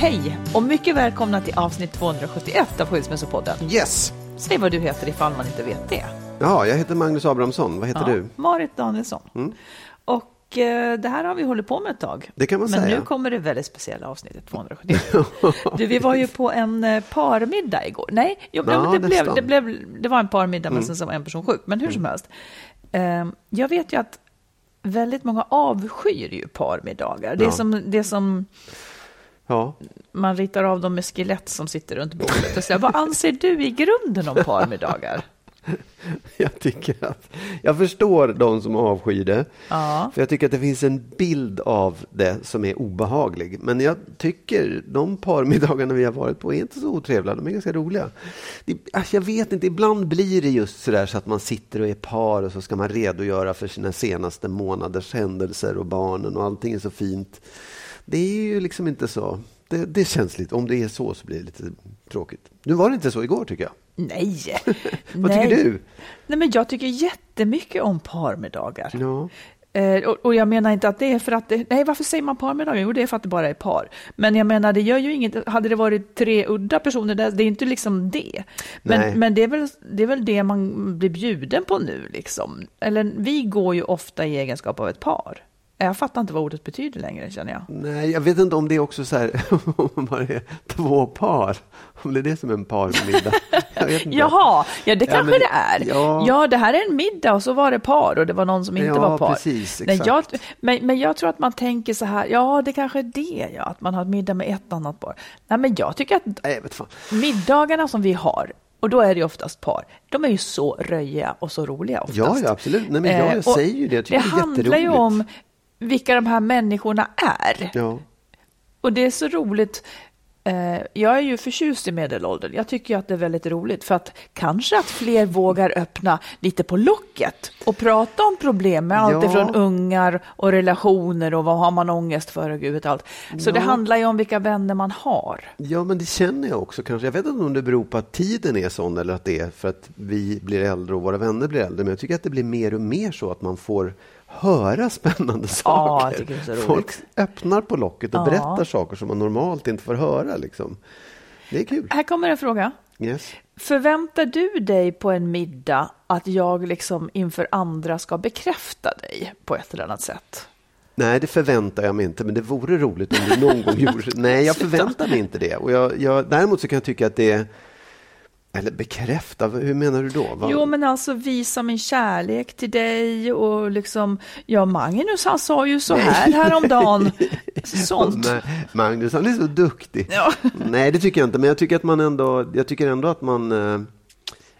Hej och mycket välkomna till avsnitt 271 av Skilsmässopodden. Yes! Säg vad du heter ifall man inte vet det. Ja, jag heter Magnus Abrahamsson. Vad heter du? Marit Danielsson. Och eh, det här har vi hållit på med ett tag. Det kan man Men säga. nu kommer det väldigt speciella avsnittet 271. du, vi var ju på en eh, parmiddag igår. Nej, jo, Ja, det, blev, det, blev, det var en parmiddag men sen så var en person sjuk. Men hur som helst. Eh, jag vet ju att väldigt många avskyr ju parmiddagar. Det är Ja. som, det som Ja. man ritar av dem med skelett som sitter runt bordet. Och säger, vad anser du i grunden om parmiddagar? Jag tycker att jag förstår de som avskyr det. Ja. För jag tycker att det finns en bild av det som är obehaglig. Men jag tycker de parmiddagarna vi har varit på är inte så otrevliga. De är ganska roliga. Det, alltså jag vet inte, ibland blir det just sådär så att man sitter och är par och så ska man redogöra för sina senaste månaders händelser och barnen och allting är så fint. Det är ju liksom inte så. Det, det känns lite, om det är så så blir det lite tråkigt. Nu var det inte så igår tycker jag. Nej. Vad Nej. tycker du? Nej, men jag tycker jättemycket om parmiddagar. Ja. Eh, och, och jag menar inte att det är för att det, nej varför säger man parmiddagar? Jo det är för att det bara är par. Men jag menar det gör ju inget, hade det varit tre udda personer där, det är inte liksom det. Nej. Men, men det, är väl, det är väl det man blir bjuden på nu liksom. Eller vi går ju ofta i egenskap av ett par. Jag fattar inte vad ordet betyder längre känner jag. Nej, jag vet inte om det är också så här, om man är två par. Om det är det som är en parmiddag. Jag vet inte. Jaha, ja det Ja, kanske men- det är. ja. Ja. det här är en middag och så var det par och det var någon som inte Ja, var par. precis, Nej, jag, exakt. men, men jag tror att man tänker så här, ja det kanske är det ja, att man har middag med ett annat par. Nej men jag tycker att Nej, middagarna som vi har, och då är det ju oftast par, de är ju så röjiga och så roliga oftast. Ja, ja, absolut. Nej, men jag, Eh, säger ju det. Jag tycker det det är handlar ju jätteroligt. om vilka de här människorna är. Ja. Och det är så roligt. Eh, jag är ju förtjust i medelåldern. Jag tycker att det är väldigt roligt för att kanske att fler vågar öppna lite på locket och prata om problem med allt Ja. ifrån ungar och relationer och vad har man ångest för och gud allt. Så det handlar ju om vilka vänner man har. ja, men det känner jag också kanske. Jag vet inte om det beror på att tiden är sån eller att det är för att vi blir äldre och våra vänner blir äldre. Men jag tycker att det blir mer och mer så att man får höra spännande saker. roligt. Folk öppnar på locket och Ja. berättar saker som man normalt inte får höra. Liksom. Det är kul. Här kommer en fråga. Yes. Förväntar du dig på en middag att jag liksom inför andra ska bekräfta dig på ett eller annat sätt? Nej, det förväntar jag mig inte, men det vore roligt om du någon gång gjorde det. Nej, jag förväntar mig inte det. Och jag, jag, däremot så kan jag tycka att det är... Eller bekräfta, hur menar du då? Vad- Jo, men alltså visa min kärlek till dig och liksom, ja, Magnus han sa ju så här häromdagen. Sånt. Nej, Magnus, han är så duktig. Ja. Nej, det tycker jag inte, men jag tycker, att man ändå, jag tycker ändå att man... Eh,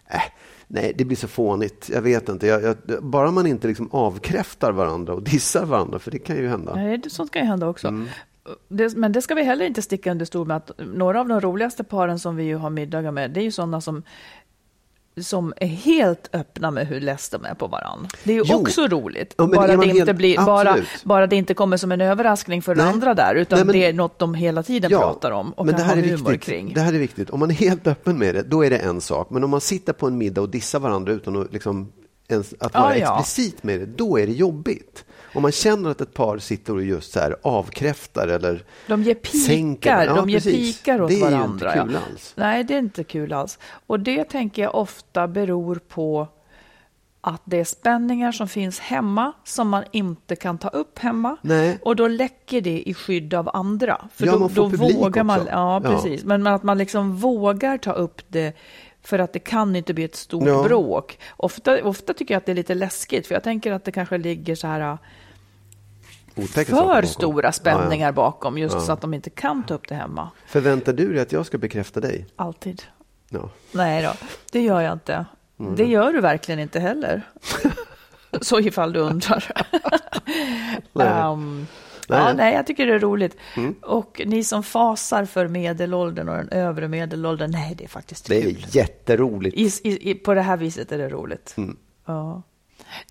äh, nej, det blir så fånigt. Jag vet inte. Jag, jag, bara man inte liksom avkräftar varandra och dissar varandra, för det kan ju hända. Nej, sånt kan ju hända också. Mm. Det, men det ska vi heller inte sticka under stol med att några av de roligaste paren som vi ju har middagar med, det är ju sådana som som är helt öppna med hur less de är på varandra. Det är ju Jo. också roligt. Ja, bara, det inte blir, bara, bara det inte kommer som en överraskning för Nej. andra där, utan Nej, men- det är något de hela tiden pratar om och men kan det här ha är humor viktigt. kring. Det här är viktigt. Om man är helt öppen med det, då är det en sak. Men om man sitter på en middag och dissar varandra utan att, liksom, ens, att Ja, vara ja. explicit med det, då är det jobbigt. Om man känner att ett par sitter och just så här avkräftar eller De ger sänker- pikar, Ja, de ger precis. pikar åt Det är ju inte varandra. kul ja. alls. Nej, det är inte kul alls. Och det tänker jag ofta beror på att det är spänningar som finns hemma som man inte kan ta upp hemma. Nej. Och då läcker det i skydd av andra. För Ja, då, man får då publik vågar man, också. ja Ja. precis. Men att man liksom vågar ta upp det för att det kan inte bli ett stort Ja. bråk. Ofta, ofta tycker jag att det är lite läskigt, för jag tänker att det kanske ligger så här otäcka saker för stora spänningar Ja, ja. bakom, just så att de inte kan ta upp det hemma. Förväntar du dig att jag ska bekräfta dig? Alltid. Ja. Nej då, det gör jag inte. Mm. Det gör du verkligen inte heller. Så ifall du undrar. Nej. Ja, nej, jag tycker det är roligt. Mm. Och ni som fasar för medelåldern och den övre medelåldern, nej, det är faktiskt Det kul. är jätteroligt. I, i, på det här viset är det roligt. Mm. Ja.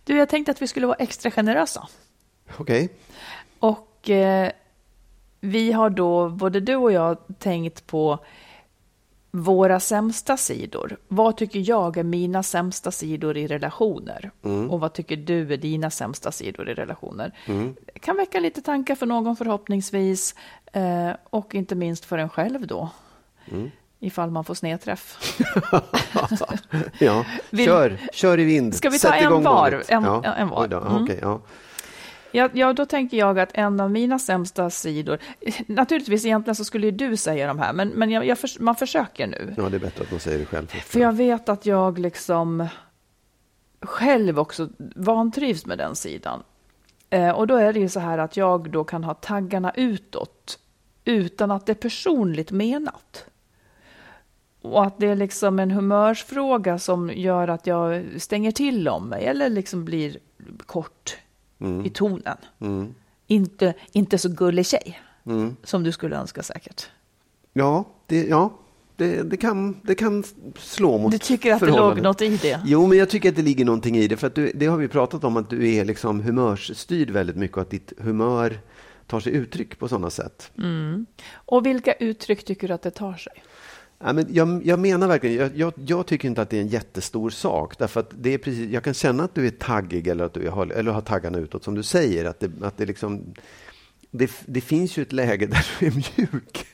Du, jag tänkte att vi skulle vara extra generösa. Okej. Och eh, vi har då, både du och jag, tänkt på våra sämsta sidor. Vad tycker jag är mina sämsta sidor i relationer? Och vad tycker du är dina sämsta sidor i relationer? Det kan väcka lite tankar för någon förhoppningsvis. Eh, och inte minst för en själv då. Ifall man får snedträff. Ja, Vill- kör, kör i vind. Ska vi ta en var? En- ja. en var. Mm. okej, ja. Ja, ja, då tänker jag att en av mina sämsta sidor, naturligtvis egentligen så skulle ju du säga de här, men, men jag, jag förs- man försöker nu. ja, det är bättre att man säger det själv. För jag vet att jag liksom själv också vantrivs med den sidan. Eh, och då är det ju så här att jag då kan ha taggarna utåt utan att det är personligt menat. Och att det är liksom en humörsfråga som gör att jag stänger till om mig eller liksom blir kort i tonen. Mm. Inte, inte så gullig tjej Mm. som du skulle önska säkert. Ja, det, ja det, det, kan, det kan slå mot Du tycker att det låg något i det? Jo, men jag tycker att det ligger någonting i det. För att du, det har vi pratat om, att du är liksom humörsstyrd väldigt mycket och att ditt humör tar sig uttryck på sådana sätt. Och vilka uttryck tycker du att det tar sig? Ja, men jag, jag menar verkligen, jag, jag, jag tycker inte att det är en jättestor sak. Därför att det är precis, jag kan känna att du är taggig eller att du har, eller har taggarna utåt, som du säger. Att det, att det, liksom, det, det finns ju ett läge där du är mjuk.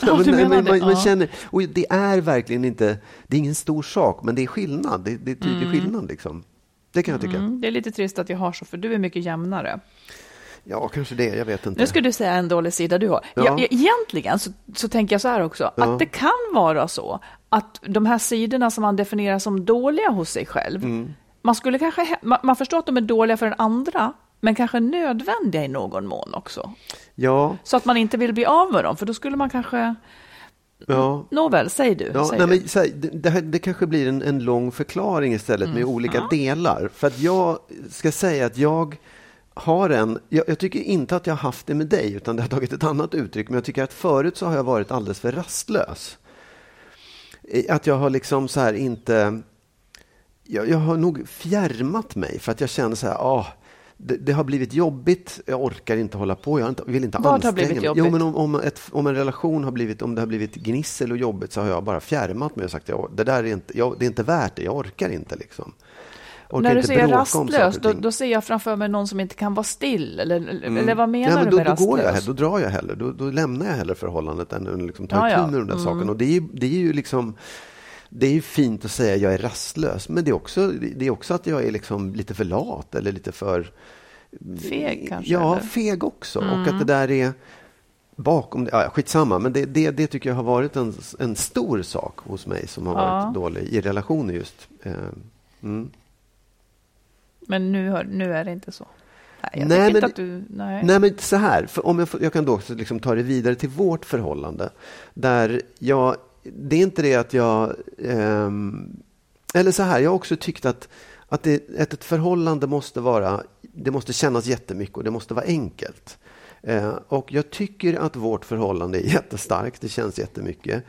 Ja, du men, menar men, det, man, man känner, och det är verkligen inte, det är ingen stor sak, men det är skillnad. Det, det är tydlig skillnad. Liksom. Det kan jag tycka. Mm, det är lite trist att jag har så, för du är mycket jämnare. Ja, kanske det. Jag vet inte. Nu ska du säga en dålig sida du har. Ja. Ja. egentligen så, så tänker jag så här också, Ja. att det kan vara så att de här sidorna som man definierar som dåliga hos sig själv, Mm. man skulle kanske, man, man förstår att de är dåliga för den andra, men kanske nödvändiga i någon mån också. Ja, Så att man inte vill bli av med dem, för då skulle man kanske... ja. Nåväl, säg du. Ja, säg nej, du. men, här, det, det, här, det kanske blir en, en lång förklaring istället med olika delar. För att jag ska säga att jag har en... Jag, jag tycker inte att jag har haft det med dig, utan det har tagit ett annat uttryck. Men jag tycker att förut så har jag varit alldeles för rastlös. Att jag har liksom så här inte... Jag, jag har nog fjärmat mig för att jag känner så här, ah, det, det har blivit jobbigt, jag orkar inte hålla på, jag har inte, vill inte Vad har anstränga blivit mig. jobbigt? Jo, men om, om, ett, om en relation har blivit, om det har blivit gnissel och jobbigt så har jag bara fjärmat mig och sagt, ja, det där är inte, jag, det är inte värt det, jag orkar inte liksom. Orkar När du säger rastlös, då, då ser jag framför mig någon som inte kan vara still. Eller, eller vad Ja, menar men du då, med då går jag, rastlös? då drar jag hellre, då, då lämnar jag hellre förhållandet än att liksom tar Ja, ja. med de där Mm. sakerna. Och det är, det är ju liksom det är ju fint att säga jag är rastlös, men det är också, det är också att jag är liksom lite för lat eller lite för... Feg kanske? Ja, eller? feg också. Och att det där är bakom det. Ja, skitsamma, men det, det, det tycker jag har varit en, en stor sak hos mig som har Ja. varit dålig i relationer just. Eh, Mm. Men nu, hör- nu är det inte så. Nej, jag Nej, men du... Nej. Nej, men så här, för om jag, jag kan då också liksom ta det vidare till vårt förhållande. Där jag, det är inte det att jag... ehm, eller så här, jag har också tyckt att, att, det, att ett förhållande måste vara... Det måste kännas jättemycket och det måste vara enkelt. Eh, och jag tycker att vårt förhållande är jättestarkt, det känns jättemycket.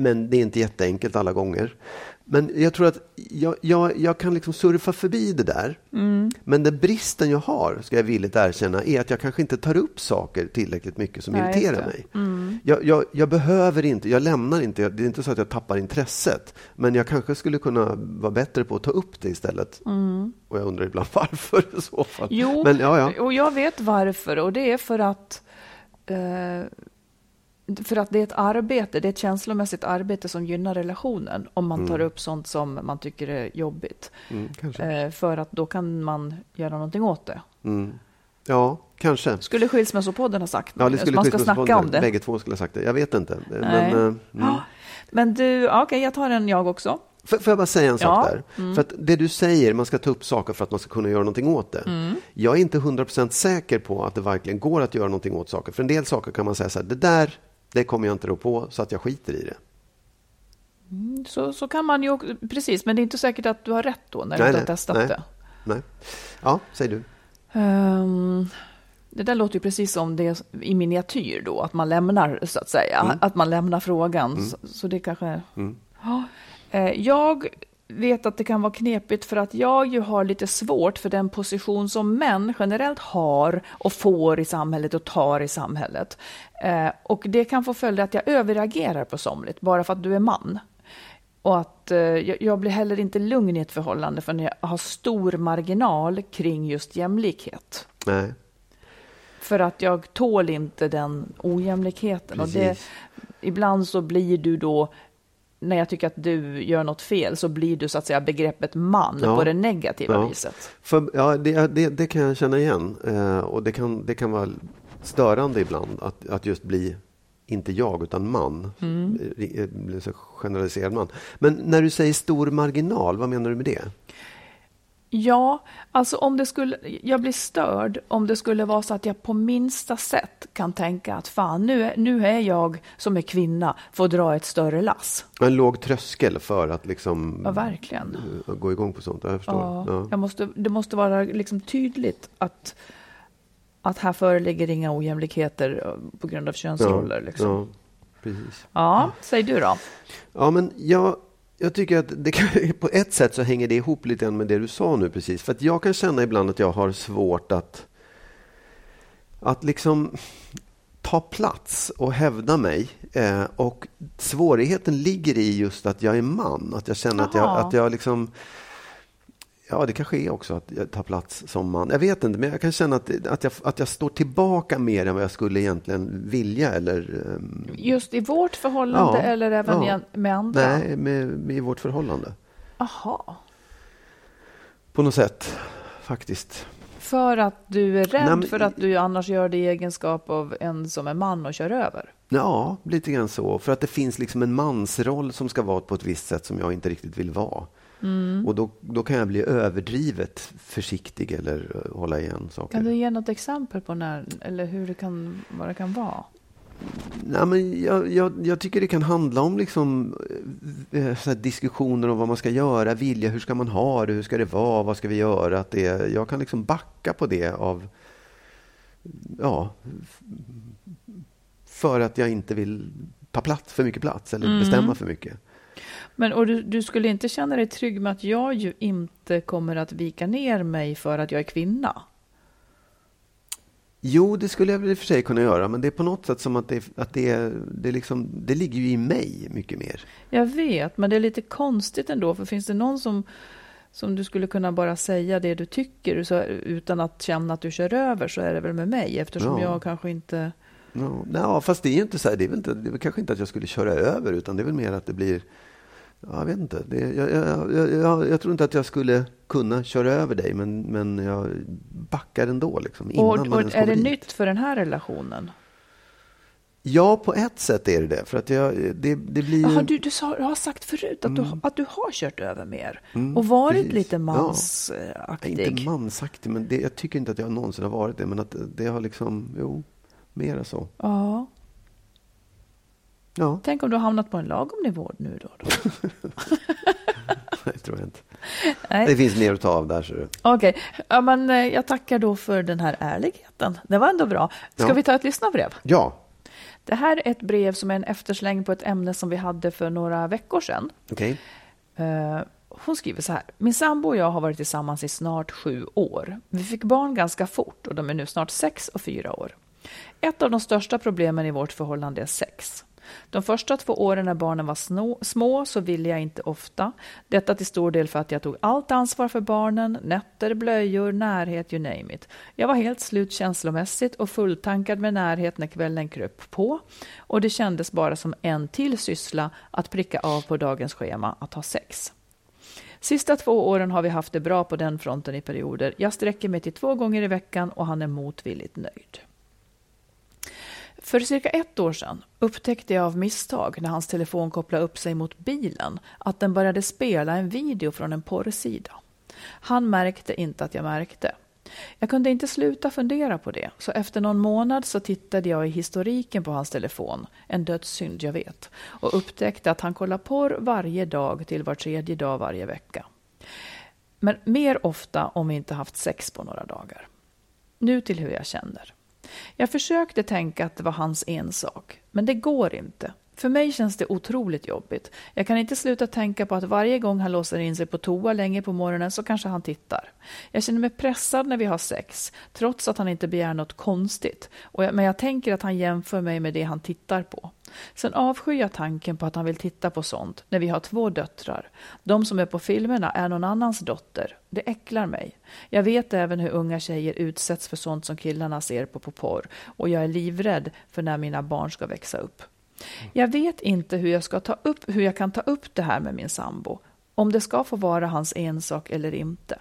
Men det är inte jätteenkelt alla gånger. Men jag tror att jag, jag, jag kan liksom surfa förbi det där. Mm. Men den bristen jag har, ska jag villigt erkänna, är att jag kanske inte tar upp saker tillräckligt mycket som Nej, irriterar mig. Mm. Jag, jag, jag behöver inte, jag lämnar inte, det är inte så att jag tappar intresset. Men jag kanske skulle kunna vara bättre på att ta upp det istället. Och jag undrar ibland varför i så fall. Mm. Jo, Men, ja, ja. och jag vet varför. Och det är för att, eh, för att det är ett arbete, det är ett känslomässigt arbete som gynnar relationen. Om man tar upp sånt som man tycker är jobbigt. Mm. Eh, för att då kan man göra någonting åt det. Mm. Ja, kanske. Skulle Skilsmässopodden ha sagt Ja, det skulle Man ska snacka om det. Bägge två skulle ha sagt det. Jag vet inte. Men, Nej. eh, mm. Men du, okej, jag tar en jag också. Får, får jag bara säga en sak Ja. där? För att det du säger, man ska ta upp saker för att man ska kunna göra någonting åt det. Mm. Jag är inte 100% säker på att det verkligen går att göra någonting åt saker. För en del saker kan man säga så här, det där, det kommer jag inte rå på, så att jag skiter i det. Så, så kan man ju också, precis, men det är inte säkert att du har rätt då när du Nej, inte har testat nej. det. Nej. Ja, säg du. Ehm, det där låter ju precis som det i miniatyr då, att man lämnar så att säga, Mm. att man lämnar frågan. Så, så det kanske... Ja. Eh, Jag vet att det kan vara knepigt för att jag ju har lite svårt för den position som män generellt har och får i samhället och tar i samhället. Eh, Och det kan få följder att jag överreagerar på somligt bara för att du är man. Och att eh, jag, blir heller inte lugn i ett förhållande för när jag har stor marginal kring just jämlikhet. Nej. För att jag tål inte den ojämlikheten. Och det, Precis. ibland så blir du då, när jag tycker att du gör något fel, så blir du så att säga begreppet man Ja. på det negativa Ja. viset. För, ja, det, det, det kan jag känna igen. Eh, och det kan, det kan vara störande ibland att, att just bli, inte jag, utan man. Mm. Eh, eh, generaliserad man. Men när du säger stor marginal, vad menar du med det? Ja, alltså om det skulle, jag blir störd om det skulle vara så att jag på minsta sätt kan tänka att fan, nu är, nu är jag som är kvinna, får dra ett större lass. En låg tröskel för att liksom Ja, verkligen. eh, gå igång på sånt. Jag förstår. Ja, Ja. Jag måste, det måste vara liksom tydligt att, att här föreligger inga ojämlikheter eh, på grund av könsroller. Liksom. Ja, ja, precis. säg du då. Ja, men jag, jag tycker att kan, på ett sätt så hänger det ihop lite grann med det du sa nu precis. För att jag kan känna ibland att jag har svårt att, att liksom ta plats och hävda mig. Eh, och svårigheten ligger i just att jag är man. Att jag känner att jag, att jag liksom... Ja, det kanske är också att jag tar plats som man. Jag vet inte, men jag kan känna att, att, jag, att jag står tillbaka mer än vad jag skulle egentligen vilja. Eller, ehm, Just i vårt förhållande Ja, eller även ja. med andra? Nej, med, med i vårt förhållande. Aha. På något sätt, faktiskt. För att du är rädd Nej, men- för att du annars gör det i egenskap av en som är man och kör över? Ja, lite grann så. För att det finns liksom en mansroll som ska vara på ett visst sätt som jag inte riktigt vill vara. Mm. Och då, då kan jag bli överdrivet försiktig eller eh, hålla igen saker. Kan du ge något exempel på när, eller hur det kan, vad det kan vara? Nej, men jag, jag, jag tycker det kan handla om liksom, eh, här diskussioner om vad man ska göra, vilja, hur ska man ha det, hur ska det vara, vad ska vi göra? Att det, jag kan liksom backa på det av, ja, för att jag inte vill ta plats, för mycket plats eller Mm. bestämma för mycket. Men och du, du skulle inte känna dig trygg med att jag ju inte kommer att vika ner mig för att jag är kvinna? Jo, det skulle jag väl i och för sig kunna göra, men det är på något sätt som att det, att det, det, liksom, det ligger ju i mig mycket mer. Jag vet, men det är lite konstigt ändå, för finns det någon som, som du skulle kunna bara säga det du tycker så, utan att känna att du kör över så är det väl med mig, eftersom Ja. jag kanske inte... Ja, fast det är ju inte så här, det är väl, inte, det är väl kanske inte att jag skulle köra över, utan det är väl mer att det blir jag vet inte. Det, jag, jag, jag, jag, tror inte att jag skulle kunna köra över dig, men, men jag backar ändå. Liksom, innan Och, man och är det dit. nytt för den här relationen? Ja, på ett sätt är det det. För att jag, det, det blir ju... Jaha, du, du, sa, du har sagt förut att, du, att du har kört över mer Mm, och varit precis. lite Ja. mansaktig. Inte mansaktig, men det, jag tycker inte att jag någonsin har varit det. Men att det har liksom, jo, mera så. Ja. Ja, Tänk om du har hamnat på en lagom nivå nu då? då. det tror jag inte. Nej. Det finns mer att ta av där. Så. Okej, ja, men eh, jag tackar då för den här ärligheten. Det var ändå bra. Ska Ja. vi ta ett lyssnarbrev? Ja, Det här är ett brev som är en eftersläng på ett ämne som vi hade för några veckor sedan. Okej. Eh, hon skriver så här. Min sambo och jag har varit tillsammans i snart sju år. Vi fick barn ganska fort och de är nu snart sex och fyra år. Ett av de största problemen i vårt förhållande är sex. De första två åren när barnen var snå, små så ville jag inte ofta. Detta till stor del för att jag tog allt ansvar för barnen, nätter, blöjor, närhet, you name it. Jag var helt slut känslomässigt och fulltankad med närhet när kvällen kröp på och det kändes bara som en till syssla att pricka av på dagens schema att ha sex. Sista två åren har vi haft det bra på den fronten i perioder. Jag sträcker mig till två gånger i veckan och han är motvilligt nöjd. För cirka ett år sedan upptäckte jag av misstag när hans telefon kopplade upp sig mot bilen att den började spela en video från en porrsida. Han märkte inte att jag märkte. Jag kunde inte sluta fundera på det, så efter någon månad så tittade jag i historiken på hans telefon, en dödssynd jag vet, och upptäckte att han kollar porr varje dag till var tredje dag varje vecka. Men mer ofta om vi inte haft sex på några dagar. Nu till hur jag känner. Jag försökte tänka att det var hans ensak, men det går inte. För mig känns det otroligt jobbigt. Jag kan inte sluta tänka på att varje gång han låser in sig på toa länge på morgonen så kanske han tittar. Jag känner mig pressad när vi har sex, trots att han inte begär något konstigt. Och jag, men jag tänker att han jämför mig med det han tittar på. Sen avskyr jag tanken på att han vill titta på sånt när vi har två döttrar. De som är på filmerna är någon annans dotter. Det äcklar mig. Jag vet även hur unga tjejer utsätts för sånt som killarna ser på på porr och jag är livrädd för när mina barn ska växa upp. Jag vet inte hur jag, ska ta upp, hur jag kan ta upp det här med min sambo. Om det ska få vara hans ensak eller inte.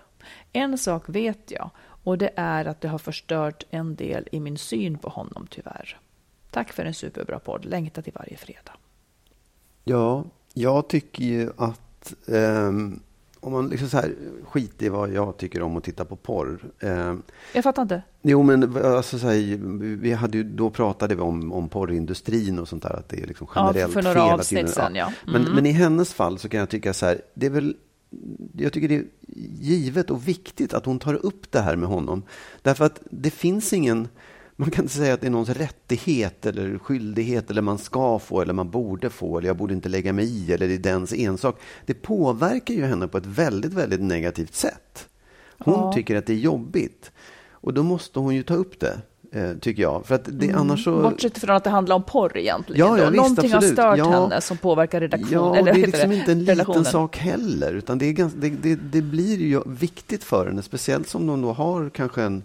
En sak vet jag och det är att det har förstört en del i min syn på honom tyvärr. Tack för en superbra podd. Längtar till varje fredag. Ja, jag tycker ju att ehm, om man liksom så här, skiter i vad jag tycker om att titta på porr. ehm, Jag fattar inte. Jo, men alltså, så här, vi hade ju, då pratade vi om, om porrindustrin och sånt där, att det är liksom Ja, generellt för några fel avsnitt sedan, ja. Men, men i hennes fall så kan jag tycka så här, det är väl jag tycker det är givet och viktigt att hon tar upp det här med honom. Därför att det finns ingen, man kan inte säga att det är någons rättighet eller skyldighet eller man ska få eller man borde få eller jag borde inte lägga mig i eller det är dens ensak. Det påverkar ju henne på ett väldigt, väldigt negativt sätt. Hon Ja. tycker att det är jobbigt och då måste hon ju ta upp det, eh, tycker jag. För att det, annars så... Bortsett från att det handlar om porr egentligen. Ja, ja, visst, Någonting har absolut. stört Ja. henne som påverkar redaktionen. Ja, eller det är liksom inte en liten relationen. sak heller. Utan det, är ganska, det, det, det blir ju viktigt för henne, speciellt som de då har kanske en,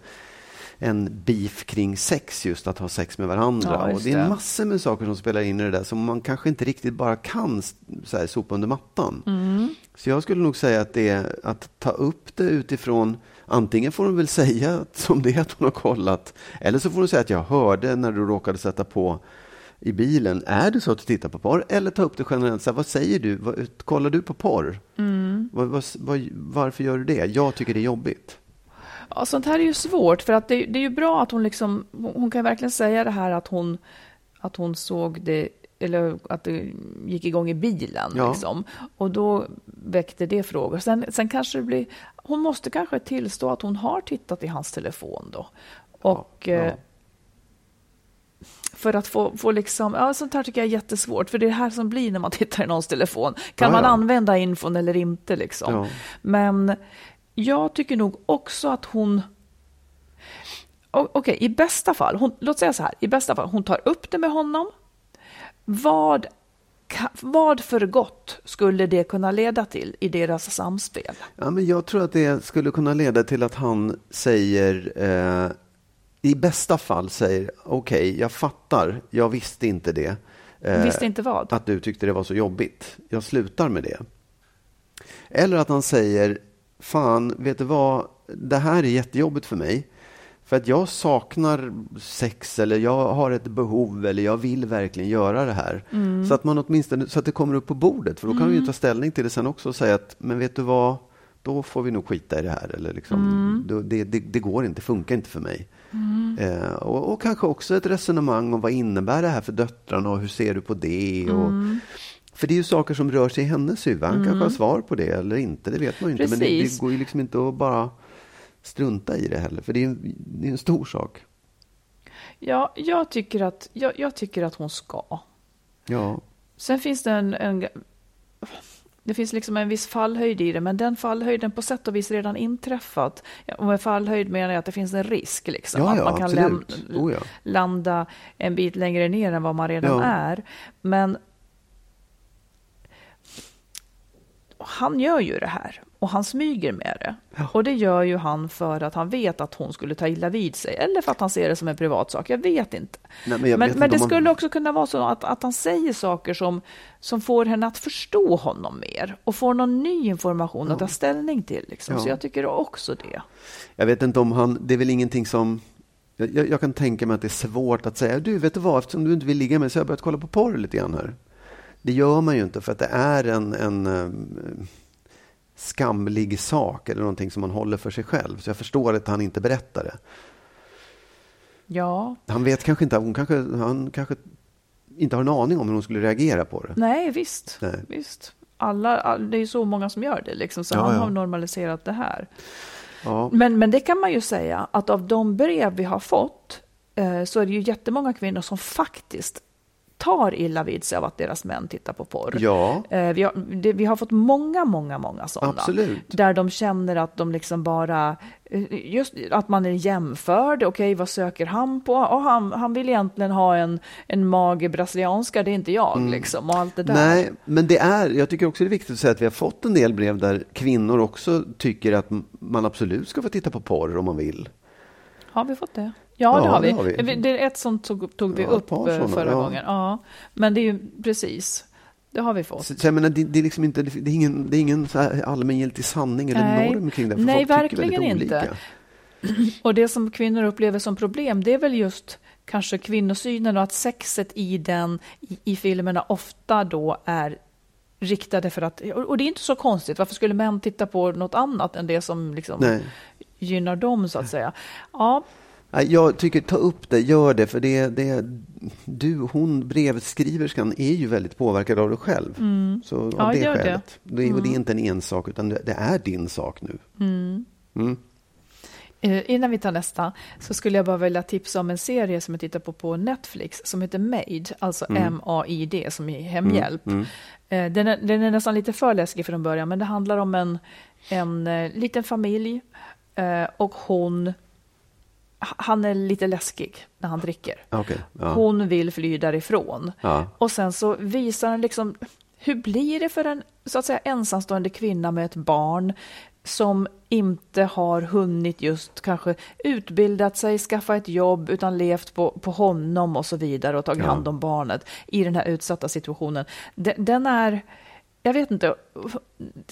en beef kring sex, just att ha sex med varandra. Ja, och det är massor med saker som spelar in i det där som man kanske inte riktigt bara kan så här, sopa under mattan. Mm. Så jag skulle nog säga att det är att ta upp det utifrån Antingen får hon väl säga som det är att hon har kollat, eller så får hon säga att jag hörde när du råkade sätta på i bilen. Är det så att du tittar på porr? Eller ta upp det generellt. Så här, vad säger du? Vad, kollar du på porr? Vad, vad, vad, varför gör du det? Jag tycker det är jobbigt. Ja, sånt här är ju svårt, för att det, det är ju bra att hon liksom, hon kan verkligen säga det här att hon, att hon såg det, eller att det gick igång i bilen. Ja. Liksom. Och då väckte det frågor. Sen, sen kanske det blir, hon måste kanske tillstå att hon har tittat i hans telefon då. Och Ja, ja. eh, för att få, få liksom, ja sånt här tycker jag är jättesvårt, för det är det här som blir när man tittar i någons telefon. Kan man använda infon eller inte liksom? Men jag tycker nog också att hon... Okej, i bästa fall, hon, låt säga så här, i bästa fall, hon tar upp det med honom. Vad, vad för gott skulle det kunna leda till i deras samspel? Ja, men jag tror att det skulle kunna leda till att han säger, eh, i bästa fall säger, okej, jag fattar, jag visste inte det. Eh, Visste inte vad? Att du tyckte det var så jobbigt. Jag slutar med det. Eller att han säger, fan, vet du vad, det här är jättejobbigt för mig. För att jag saknar sex eller jag har ett behov eller jag vill verkligen göra det här. Mm. Så att man åtminstone, så att det kommer upp på bordet. För då kan vi ju ta ställning till det sen också och säga att, men vet du vad, då får vi nog skita i det här. Eller liksom, Mm. då, det, det, det går inte, funkar inte för mig. Eh, och, och kanske också ett resonemang om vad innebär det här för döttrarna och hur ser du på det? Och, Mm. För det är ju saker som rör sig i hennes huvud. Han kanske har svar på det eller inte, det vet man ju inte. Men det, det går ju liksom inte att bara strunta i det heller, för det är, en- det är en stor sak. Ja, jag tycker att, jag, jag tycker att hon ska. Ja. Sen finns det en, en... Det finns liksom en viss fallhöjd i det, men den fallhöjden på sätt och vis redan inträffat. Och med fallhöjd menar jag att det finns en risk, liksom, Ja, att ja, man kan läm- Oh, ja. landa en bit längre ner än vad man redan är. Men han gör ju det här och han smyger med det. Och det gör ju han för att han vet att hon skulle ta illa vid sig eller för att han ser det som en privatsak. Jag vet inte. Nej, men jag men vet men inte det man- skulle också kunna vara så att, att han säger saker som, som får henne att förstå honom mer och får någon ny information att ta ställning till. Liksom. Så Ja. jag tycker också det. Jag vet inte om han, det är väl ingenting som... Jag, jag, jag kan tänka mig att det är svårt att säga, du vet du vad, eftersom du inte vill ligga med mig så har jag börjat kolla på porr lite grann här. Det gör man ju inte för att det är en, en eh, skamlig sak eller någonting som man håller för sig själv. Så jag förstår att han inte berättar det. Ja, Han vet kanske inte, hon kanske, han kanske inte har en aning om hur hon skulle reagera på det. nej visst. Nej. visst. Alla, all, det är ju så många som gör det, liksom, så Ja, han ja. har normaliserat det här. Ja, Men, men det kan man ju säga att av de brev vi har fått eh, så är det ju jättemånga kvinnor som faktiskt tar illa vid sig av att deras män tittar på porr. ja Eh, vi, har, det, vi har fått många, många, många sådana. Absolut. Där de känner att de liksom bara, eh, just att man är jämförd. Okej, vad söker han på? Oh, han, han vill egentligen ha en, en mage brasilianska, det är inte jag liksom. Och allt det där. Mm. Nej, men det är, jag tycker också det är viktigt att säga att vi har fått en del brev där kvinnor också tycker att man absolut ska få titta på porr om man vill. Har vi fått det? Ja, det Ja, har vi. det har vi. Det är ett sånt tog, tog vi Ja, upp eh, sådana, förra ja. gången. Ja, men det är ju precis, det har vi fått. Så, så menar, det, det är liksom inte, det är ingen, det är ingen allmängiltig sanning eller Nej. norm kring det. För Nej, verkligen inte. Och det som kvinnor upplever som problem, det är väl just kanske kvinnosynen och att sexet i den, i, i filmerna ofta då är riktade för att, och det är inte så konstigt, varför skulle män titta på något annat än det som liksom Nej. gynnar dem så att säga? Ja, Jag tycker ta upp det, gör det, för det, det, du, hon, brevskriverskan, är ju väldigt påverkad av dig själv. Så av Mm. Ja, det gör det. skälet. Det. är- och det är inte en ensak, utan det, det är din sak nu. Mm. Eh, Innan vi tar nästa så skulle jag bara vilja tipsa om en serie som jag tittar på på Netflix som heter Maid, alltså M-A-I-D som i hemhjälp. Eh, Den, är, den är nästan lite för läskig från början men det handlar om en, en eh, liten familj och hon, han är lite läskig när han dricker. Okej, ja. Hon vill fly därifrån. Ja. Och sen så visar den liksom, hur blir det för en så att säga, ensamstående kvinna med ett barn som inte har hunnit just kanske utbildat sig, skaffa ett jobb, utan levt på, på honom och så vidare och tagit Ja. hand om barnet i den här utsatta situationen. Den, den är, jag vet inte,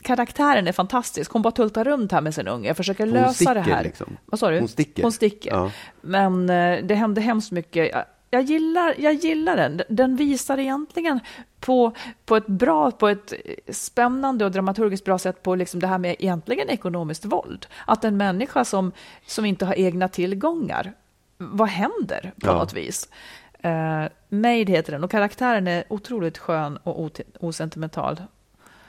karaktären är fantastisk. Hon bara tultar runt här med sin unge, försöker Hon lösa sticker det här. liksom. Vad sa du? Hon sticker. Hon sticker. Ja. Men eh, det hände hemskt mycket. Jag, jag, gillar, jag gillar den. Den visar egentligen på, på ett bra, på ett spännande och dramaturgiskt bra sätt på liksom det här med egentligen ekonomiskt våld. Att en människa som, som inte har egna tillgångar, vad händer på Ja. något vis? Uh, Maid heter den och karaktären är otroligt skön och osentimental.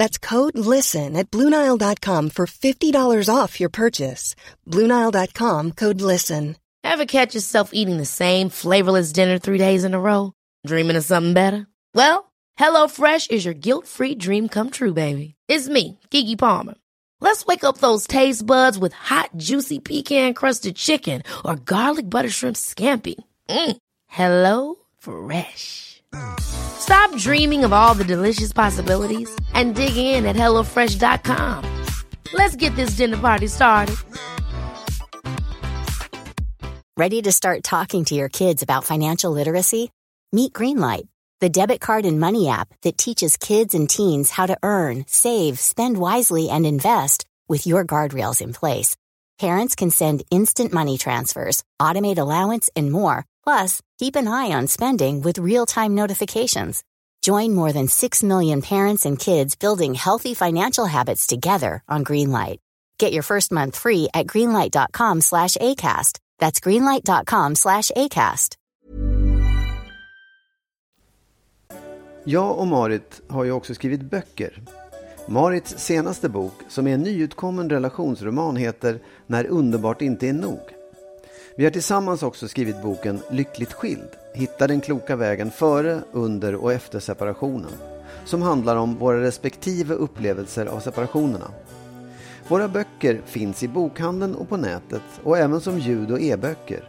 That's code LISTEN at Bluenile.com for $50 off your purchase. Bluenile.com code LISTEN. Ever catch yourself eating the same flavorless dinner three days in a row? Dreaming of something better? Well, HelloFresh is your guilt-free dream come true, baby. It's me, Kiki Palmer. Let's wake up those taste buds with hot, juicy pecan-crusted chicken or garlic butter shrimp scampi. Mm. Hello Fresh. Stop dreaming of all the delicious possibilities and dig in at HelloFresh.com. Let's get this dinner party started. Ready to start talking to your kids about financial literacy? Meet Greenlight, the debit card and money app that teaches kids and teens how to earn, save, spend wisely, and invest with your guardrails in place. Parents can send instant money transfers, automate allowance, and more Plus, keep an eye on spending with real-time notifications. Join more than 6 million parents and kids building healthy financial habits together on Greenlight. Get your first month free at greenlight.com slash ACAST. That's greenlight.com slash ACAST. Jag och Marit har ju också skrivit böcker. Marits senaste bok, som är en nyutkommen relationsroman, heter När underbart inte är nog. Vi har tillsammans också skrivit boken Lyckligt skild. Hitta den kloka vägen före, under och efter separationen. Som handlar om våra respektive upplevelser av separationerna. Våra böcker finns i bokhandeln och på nätet och även som ljud och e-böcker.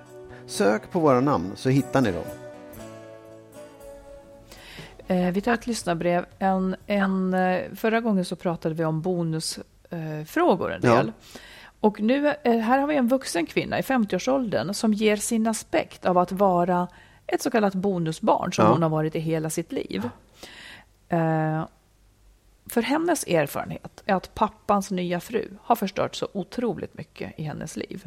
Sök på våra namn så hittar ni dem. Eh, vi tar ett lyssnarbrev. En, en, eh, förra gången så pratade vi om bonusfrågor en del. Ja. Och nu, eh, här har vi en vuxen kvinna i 50-årsåldern som ger sin aspekt av att vara ett så kallat bonusbarn som Ja. hon har varit i hela sitt liv. Eh, för hennes erfarenhet är att pappans nya fru har förstört så otroligt mycket i hennes liv.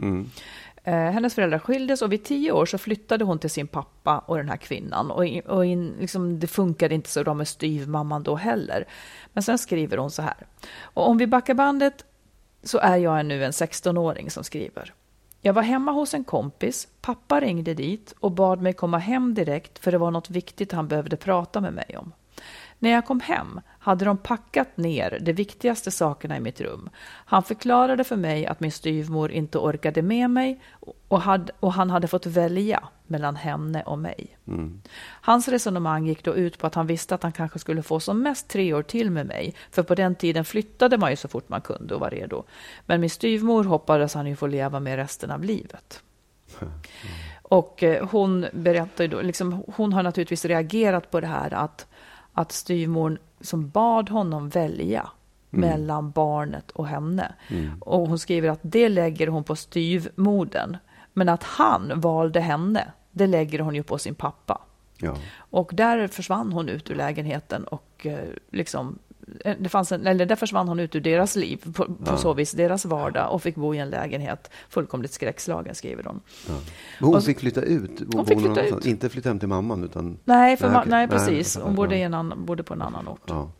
Eh, hennes föräldrar skildes och vid tio år så flyttade hon till sin pappa och den här kvinnan. Och, in, och in, liksom, det funkade inte så bra med styvmamman då heller. Men sen skriver hon så här. Och om vi backar bandet så är jag nu en 16-åring som skriver. Jag var hemma hos en kompis, pappa ringde dit och bad mig komma hem direkt för det var något viktigt han behövde prata med mig om. När jag kom hem hade de packat ner de viktigaste sakerna i mitt rum. Han förklarade för mig att min styvmor inte orkade med mig och, hade, och han hade fått välja mellan henne och mig. Hans resonemang gick då ut på att han visste att han kanske skulle få som mest tre år till med mig, för på den tiden flyttade man ju så fort man kunde och var redo. Men min styvmor hoppades han ju få leva med resten av livet. Och eh, hon berättar ju då, liksom, hon har naturligtvis reagerat på det här att, att styvmorn som bad honom välja mellan barnet och henne. Och hon skriver att det lägger hon på styvmodern. Men att han valde henne, det lägger hon ju på sin pappa. Ja. Och där försvann hon ut ur lägenheten och eh, liksom det fanns en, eller där försvann hon ut ur deras liv, på, på så vis, deras vardag och fick bo i en lägenhet fullkomligt skräckslagen, skriver hon. Men hon Och fick flytta ut? Hon fick flytta ut. Inte flytta hem till mamman? Utan... Nej, för Nej, ma- nej precis. Hon bodde, Ja. i en annan, bodde på en annan ort. Ja.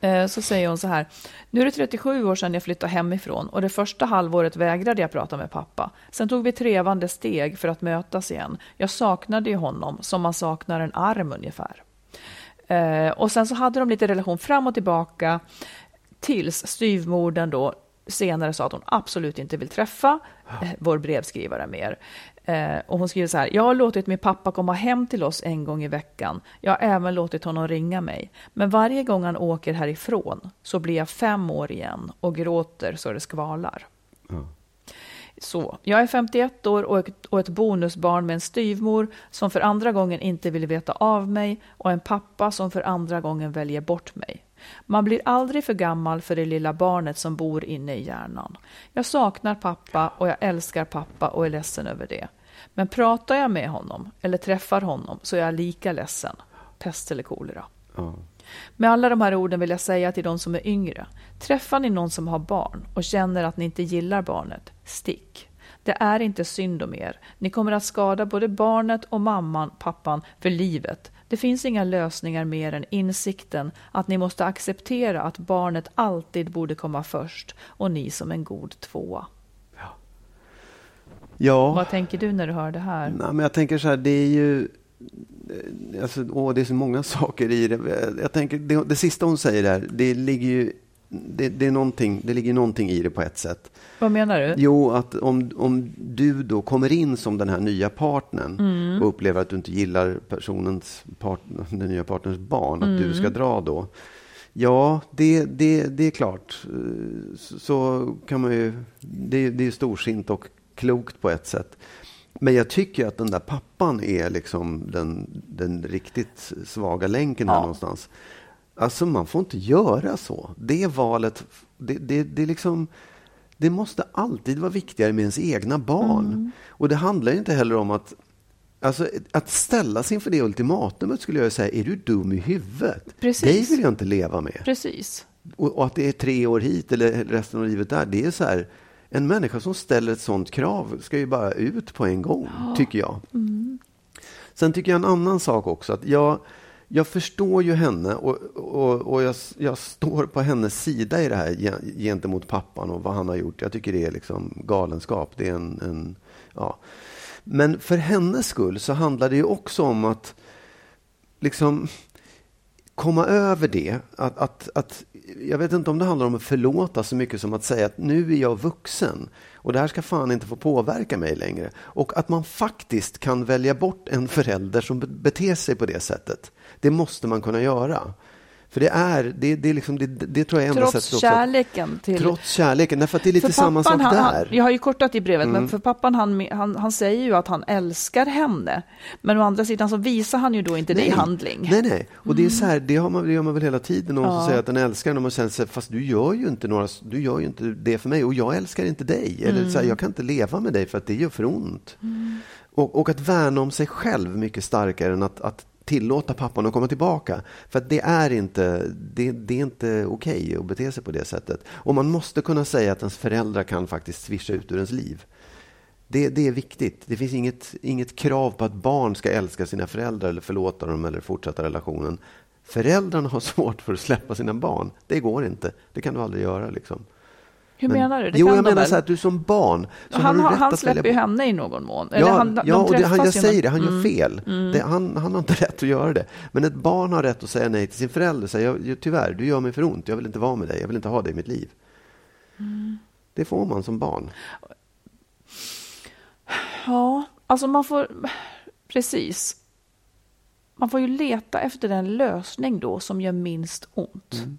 Eh, Så säger hon så här. Nu är det 37 år sedan jag flyttade hemifrån och det första halvåret vägrade jag prata med pappa. Sen tog vi trevande steg för att mötas igen. Jag saknade ju honom som man saknar en arm ungefär. Eh, Och sen så hade de lite relation fram och tillbaka tills styvmodern då senare sa att hon absolut inte vill träffa eh, vår brevskrivare mer. Eh, och hon skriver så här, jag har låtit min pappa komma hem till oss en gång i veckan. Jag har även låtit honom ringa mig. Men varje gång han åker härifrån så blir jag fem år igen och gråter så det skvalar. Så, jag är 51 år och ett, och ett bonusbarn med en styvmor som för andra gången inte vill veta av mig och en pappa som för andra gången väljer bort mig. Man blir aldrig för gammal för det lilla barnet som bor inne i hjärnan. Jag saknar pappa och jag älskar pappa och är ledsen över det. Men pratar jag med honom eller träffar honom så är jag lika ledsen. Pest eller kolera. Mm. Med alla de här orden vill jag säga till de som är yngre. Träffar ni någon som har barn och känner att ni inte gillar barnet, stick. Det är inte synd om er. Ni kommer att skada både barnet och mamman, pappan, för livet. Det finns inga lösningar mer än insikten att ni måste acceptera att barnet alltid borde komma först och ni som en god tvåa. ja. Vad tänker du när du hör det här? Nej, men jag tänker så här, det är ju... eh, Alltså, åh, det är så många saker i det. Jag tänker, det, det sista hon säger där, det ligger ju... Det, det, är någonting, det ligger någonting i det på ett sätt. Vad menar du? Jo, att om, om du då kommer in som den här nya partnern Mm. och upplever att du inte gillar personens part, den nya partners barn, att du Mm. ska dra då. Ja, det, det, det är klart. Eh, så kan man ju... Det, det är storsint och klokt på ett sätt. Men jag tycker att den där pappan är liksom den, den riktigt svaga länken här Ja. någonstans. Alltså man får inte göra så. Det valet, det, det, det liksom... Det måste alltid vara viktigare med ens egna barn. Mm. Och det handlar inte heller om att Alltså, att ställas inför det ultimatumet skulle jag säga, är du dum i huvudet? Precis. Dig vill jag inte leva med. Precis. Och, och att det är tre år hit eller resten av livet där, det är så här, en människa som ställer ett sånt krav ska ju bara ut på en gång, tycker jag. Sen tycker jag en annan sak också. att jag, jag förstår ju henne och, och, och jag, jag, står på hennes sida i det här gentemot pappan och vad han har gjort. Jag tycker det är liksom galenskap. Det är en, en ja. Men för hennes skull så handlar det ju också om att liksom komma över det. Att, att, att, jag vet inte om det handlar om att förlåta så mycket som att säga att nu är jag vuxen och det här ska fan inte få påverka mig längre. Och att man faktiskt kan välja bort en förälder som beter sig på det sättet. Det måste man kunna göra. För det är, det, det, är liksom, det, det tror jag är enda Trots kärleken? Till... Trots kärleken, därför att det är lite samma sak han, där. Han, jag har ju kortat i brevet, mm. men för pappan han, han, han säger ju att han älskar henne. Men å andra sidan så visar han ju då inte nej. det i handling. Nej, nej. Och det är så här, det, har man, det gör man väl hela tiden. Någon ja. som säger att den älskar en och man sen säger, fast du gör ju inte några, du gör ju inte det för mig och jag älskar inte dig. Eller mm. så här, jag kan inte leva med dig för att det gör för ont. Mm. Och, och, att värna om sig själv mycket starkare än att, att tillåta pappan att komma tillbaka. För det är inte, det, det är inte okej okay att bete sig på det sättet. Och man måste kunna säga att ens föräldrar kan faktiskt svischa ut ur ens liv. Det, det, är viktigt. Det finns inget, inget krav på att barn ska älska sina föräldrar eller förlåta dem eller fortsätta relationen. Föräldrarna har svårt för att släppa sina barn. Det går inte. Det kan du aldrig göra. Liksom. Hur men, menar du? Det jo, jag menar så här, att du som barn... Så han, har han släpper ju henne i någon mån. Ja, han, ja och det, han, jag säger det, han mm. gör fel. Mm. Det, han, han har inte rätt att göra det. Men ett barn har rätt att säga nej till sin förälder. Säga, tyvärr, du gör mig för ont. Jag vill inte vara med dig. Jag vill inte ha dig i mitt liv. Mm. Det får man som barn. Ja, alltså man får... Precis. Man får ju leta efter den lösning då som gör minst ont. Mm.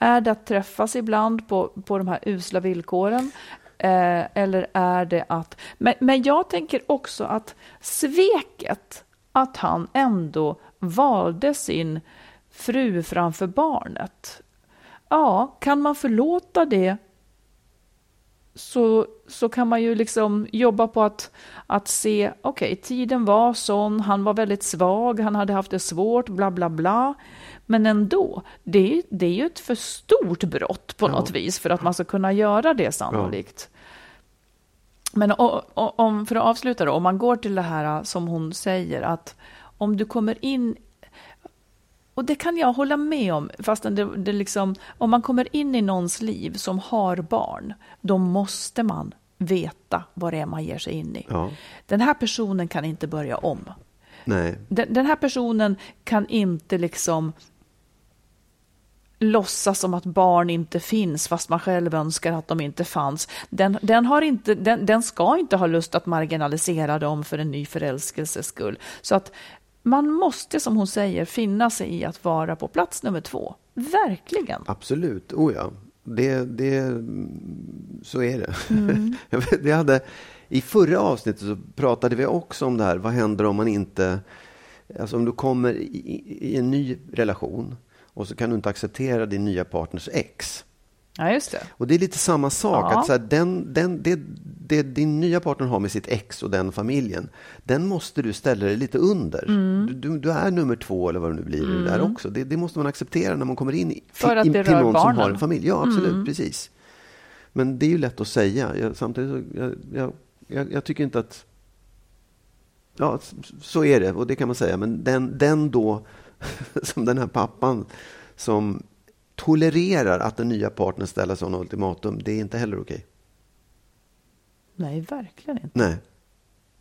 Är det att träffas ibland på, på de här usla villkoren? Eh, eller är det att... Men, men jag tänker också att sveket att han ändå valde sin fru framför barnet. Ja, kan man förlåta det så, så kan man ju liksom jobba på att, att se, okej, okay, tiden var sån, han var väldigt svag, han hade haft det svårt, bla bla bla. Men ändå, det, det är ju ett för stort brott på ja. något vis för att man ska kunna göra det sannolikt. Ja. Men om, för att avsluta då, om man går till det här som hon säger att om du kommer in och det kan jag hålla med om, fast det, det liksom, om man kommer in i någons liv som har barn, då måste man veta vad det är man ger sig in i. Ja. Den här personen kan inte börja om. Nej. Den, den här personen kan inte liksom låtsas som att barn inte finns fast man själv önskar att de inte fanns. Den, den, har inte, den, den ska inte ha lust att marginalisera dem för en ny förälskelses skull. Så att man måste, som hon säger, finna sig i att vara på plats nummer två. Verkligen. Absolut, oh ja. Det, det, så är det. Mm. jag hade, I förra avsnittet så pratade vi också om det här. Vad händer om man inte... Alltså om du kommer i, i en ny relation och så kan du inte acceptera din nya partners ex. Ja, just det. Och det är lite samma sak. Ja. Att så här, den, den, det, det din nya partner har med sitt ex och den familjen, den måste du ställa dig lite under. Mm. Du, du, är nummer två eller vad det nu blir mm. där också. Det, det, måste man acceptera när man kommer in i, För att i, det till någon barnen. som har en familj. Ja, absolut. Mm. Precis. Men det är ju lätt att säga. Jag, samtidigt så, jag, jag, jag tycker inte att... Ja, så är det och det kan man säga. Men den, den då, som den här pappan som tolererar att den nya partnern ställer sådana ultimatum, det är inte heller okej. Nej, verkligen inte. Nej.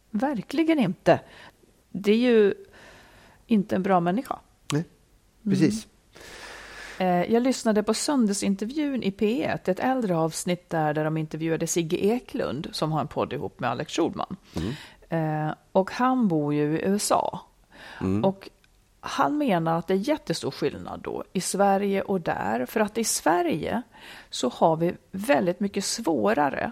Verkligen inte. Det är ju inte en bra människa. Nej, precis. Mm. Jag lyssnade på söndagsintervjun i P1, ett äldre avsnitt där, där de intervjuade Sigge Eklund som har en podd ihop med Alex Schulman. Mm. Och han bor ju i USA. Mm. Och han menar att det är jättestor skillnad då i Sverige och där. För att i Sverige så har vi väldigt mycket svårare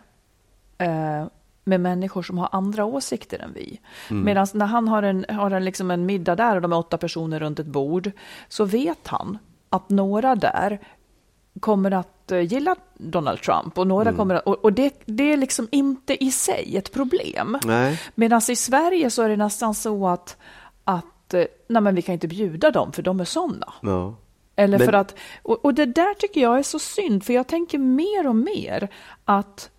eh, med människor som har andra åsikter än vi. Mm. Medan när han har en, har en, liksom en middag där och de är åtta personer runt ett bord så vet han att några där kommer att eh, gilla Donald Trump och några mm. kommer att, och, och det, det, är liksom inte i sig ett problem. Medan i Sverige så är det nästan så att, att Eh, nej men vi kan inte bjuda dem för de är sådana. Ja. Eller men... för att, och, och, det där tycker jag är så synd, för jag tänker mer och mer att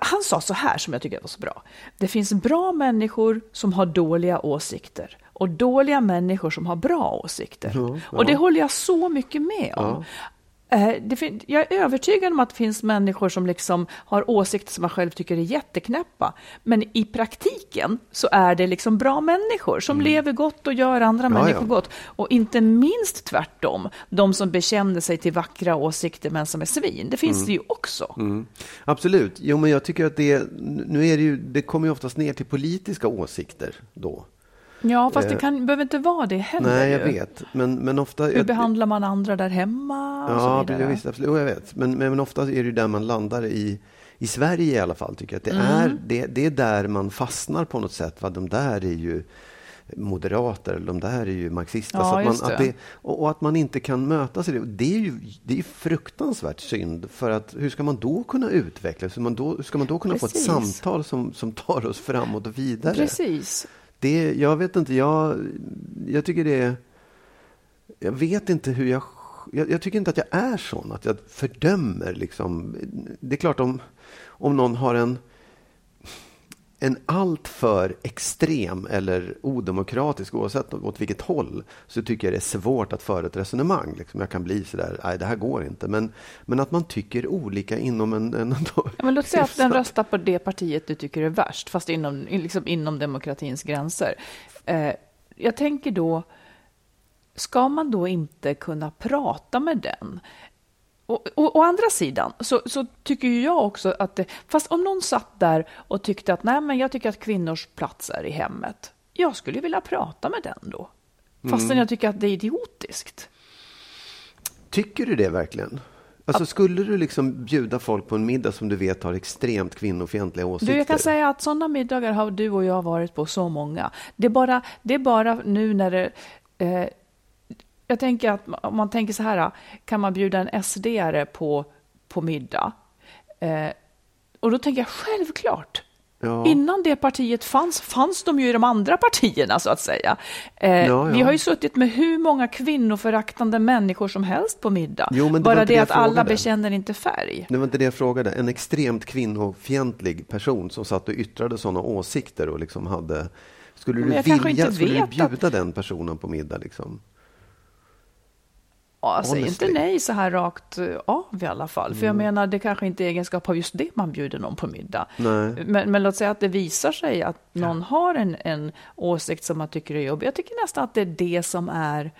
Han sa så här som jag tycker var så bra. Det finns bra människor som har dåliga åsikter och dåliga människor som har bra åsikter. Ja, Och det ja. håller jag så mycket med om. Fin- jag är övertygad om att det finns människor som liksom har åsikter som man själv tycker är jätteknäppa. Men i praktiken så är det liksom bra människor som lever gott och gör andra Mm. Ja, människor ja. gott. Och inte minst tvärtom, de som bekänner sig till vackra åsikter men som är svin. Det finns det ju också. Mm. Absolut. Jo, men jag tycker att det, nu är det ju, det kommer ju oftast ner till politiska åsikter då. Ja, fast det kan, behöver inte vara det heller. Eh. Nej, jag vet. Men, men ofta... Hur jag- behandlar man andra där hemma? Så Ja, ja, visst, absolut. Jo, jag vet. Men, men ofta är det där man landar i, i Sverige i alla fall. Tycker jag. Det, Mm. är, det, det är där man fastnar på något sätt. Va? De där är ju moderater, eller de där är ju marxister. Ja, så att man, att det. och, och att man inte kan mötas i det. Det är ju det är fruktansvärt synd. För att hur ska man då kunna utvecklas? Hur, man då, hur ska man då kunna få ett Precis. samtal som, som tar oss framåt och vidare? Precis. Det, jag vet inte, jag, jag tycker det. Jag vet inte hur jag... Jag, jag tycker inte att jag är sån, att jag fördömer. Liksom. Det är klart om, om någon har en, en alltför extrem eller odemokratisk, oavsett åt vilket håll, så tycker jag det är svårt att föra ett resonemang. Liksom. Jag kan bli sådär, nej det här går inte. Men, men att man tycker olika inom en... en Ja, men låt säga att den röstar på det partiet du tycker är värst, fast inom, liksom inom demokratins gränser. Eh, jag tänker då, ska man då inte kunna prata med den? Och, och, å andra sidan så, så tycker ju jag också att det, fast om någon satt där och tyckte att nej, men jag tycker att kvinnors plats är i hemmet. Jag skulle vilja prata med den då. Fastän jag tycker att det är idiotiskt. Tycker du det verkligen? Alltså, skulle du liksom bjuda folk på en middag som du vet har extremt kvinnofientliga åsikter? Du, jag kan säga att sådana middagar har du och jag varit på så många. Det är bara, det är bara nu när det... Eh, jag tänker att om man tänker så här, kan man bjuda en SD-are på, på middag? Eh, och då tänker jag självklart. Ja. Innan det partiet fanns, fanns de ju i de andra partierna så att säga. Eh, Ja, Vi ja. har ju suttit med hur många kvinnoföraktande människor som helst på middag. Jo, det Bara det det att alla bekänner inte färg. Det var inte det jag frågade. En extremt kvinnofientlig person som satt och yttrade sådana åsikter och liksom hade... Skulle du vilja, skulle du bjuda den personen på middag? Liksom? Ja, säg inte nej så här rakt eh, av i alla fall. För jag menar, det kanske inte är egenskap av just det man bjuder någon på middag. Men, men låt säga att det visar sig att någon har en, en åsikt som man tycker är jobbig. Jag tycker nästan att det är det som är,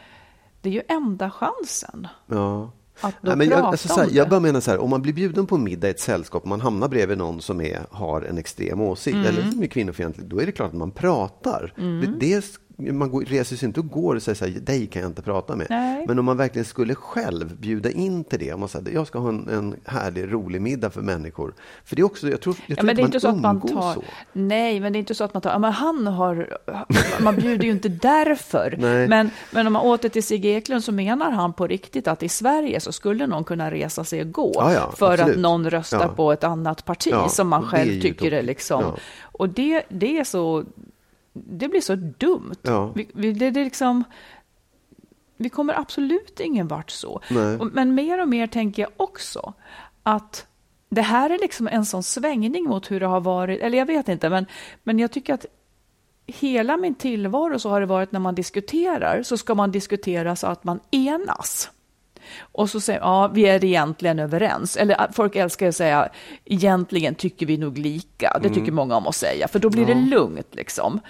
det är ju enda chansen. Ja. Att då Nej, men jag, alltså, så här, jag bara menar så här, om man blir bjuden på middag i ett sällskap och man hamnar bredvid någon som är, har en extrem åsikt Mm. eller som är kvinnofientlig, då är det klart att man pratar. Det, det, man går, reser sig inte och går och säger så här, dig kan jag inte prata med. Nej. Men om man verkligen skulle själv bjuda in till det, om man säger jag ska ha en, en härlig, rolig middag för människor. För det är också, jag tror, jag Ja, tror men det är inte så att man tar... så. Nej, men det är inte så att man tar... Ja, men han har... Man bjuder ju inte därför. Nej. Men, men om man åter till Sigge Eklund så menar han på riktigt att i Sverige så skulle någon kunna resa sig och gå Ja, ja, för absolut. att någon röstar Ja. på ett annat parti Ja, som man själv tycker är liksom... Ja. Och det, det är så... Det blir så dumt. Ja. Vi, vi, det, det liksom... Vi kommer absolut ingen vart så. Nej. Men mer och mer tänker jag också att det här är liksom en sån svängning mot hur det har varit, eller jag vet inte, men, men jag tycker att hela min tillvaro så har det varit när man diskuterar, så ska man diskutera så att man enas. Och så säger ja, vi är egentligen överens. Eller att folk älskar att säga, egentligen tycker vi nog lika. Det tycker många om att säga, för då blir det lugnt liksom.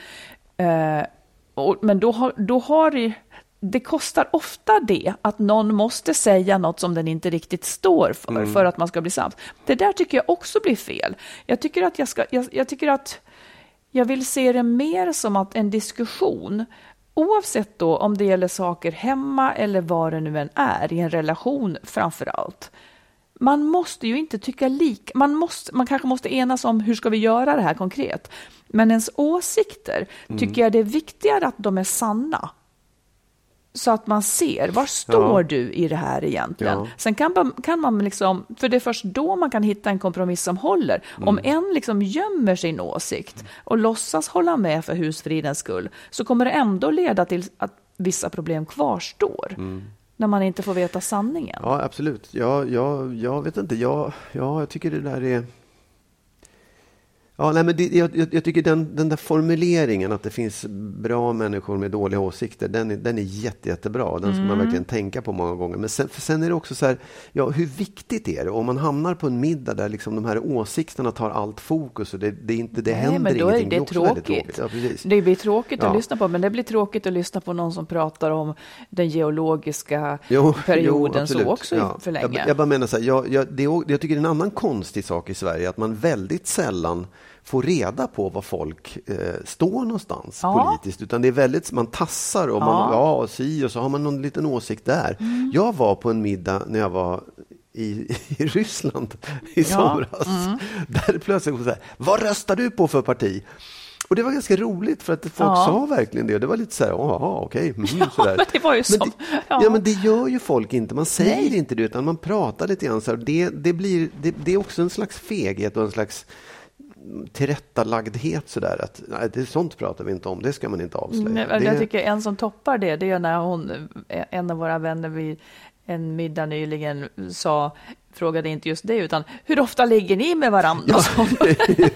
Eh, och, men då har, då har det, det kostar ofta det att någon måste säga något som den inte riktigt står för, för att man ska bli sams. Det där tycker jag också blir fel. Jag tycker att jag ska, jag, jag tycker att jag vill se det mer som att en diskussion, oavsett då om det gäller saker hemma eller vad det nu än är, i en relation framför allt. Man måste ju inte tycka lika. Man, måste, man kanske måste enas om hur ska vi göra det här konkret. Men ens åsikter tycker jag det är viktigare att de är sanna. Så att man ser, var står Ja. du i det här egentligen? Ja. Sen kan man, kan man liksom, för det är först då man kan hitta en kompromiss som håller. Om en liksom gömmer sin åsikt och låtsas hålla med för husfridens skull, så kommer det ändå leda till att vissa problem kvarstår. När man inte får veta sanningen. Ja, absolut. Jag, jag, jag vet inte. Jag, ja, jag tycker det där är... Ja, nej, men det, jag, jag, tycker den, den där formuleringen att det finns bra människor med dåliga åsikter, den är, den är jätte, jättebra. Den ska man verkligen tänka på många gånger. Men sen, för sen är det också så här, ja, hur viktigt är det? Om man hamnar på en middag där liksom de här åsikterna tar allt fokus och det, det, inte, det Nej, händer men då är ingenting. det är väldigt tråkigt. Ja, precis. Det blir tråkigt Ja. att lyssna på, men det blir tråkigt att lyssna på någon som pratar om den geologiska Jo, perioden jo, så också Ja. för länge. Jag, jag bara menar så här, jag, jag, det, jag tycker det är en annan konstig sak i Sverige att man väldigt sällan får reda på var folk eh, står någonstans Ja. politiskt. Utan det är väldigt, man tassar och man, ja, och si och så har man någon liten åsikt där. Mm. Jag var på en middag när jag var i, i Ryssland i somras. Mm. Där plötsligt så här, vad röstar du på för parti? Och det var ganska roligt för att folk Ja. sa verkligen det. Det var lite så här, jaha, okej. Mm, sådär. men det var ju ja. ja. men det gör ju folk inte. Man säger Nej. inte det, utan man pratar lite grann. Så här. Det, det, blir, det, det är också en slags feghet och en slags tillrättalagdhet. Så där, att, nej, det, sånt pratar vi inte om, det ska man inte avslöja. Men det, Jag tycker en som toppar det, det är när hon, en av våra vänner vid en middag nyligen sa, frågade inte just det, utan hur ofta ligger ni med varandra? Ja.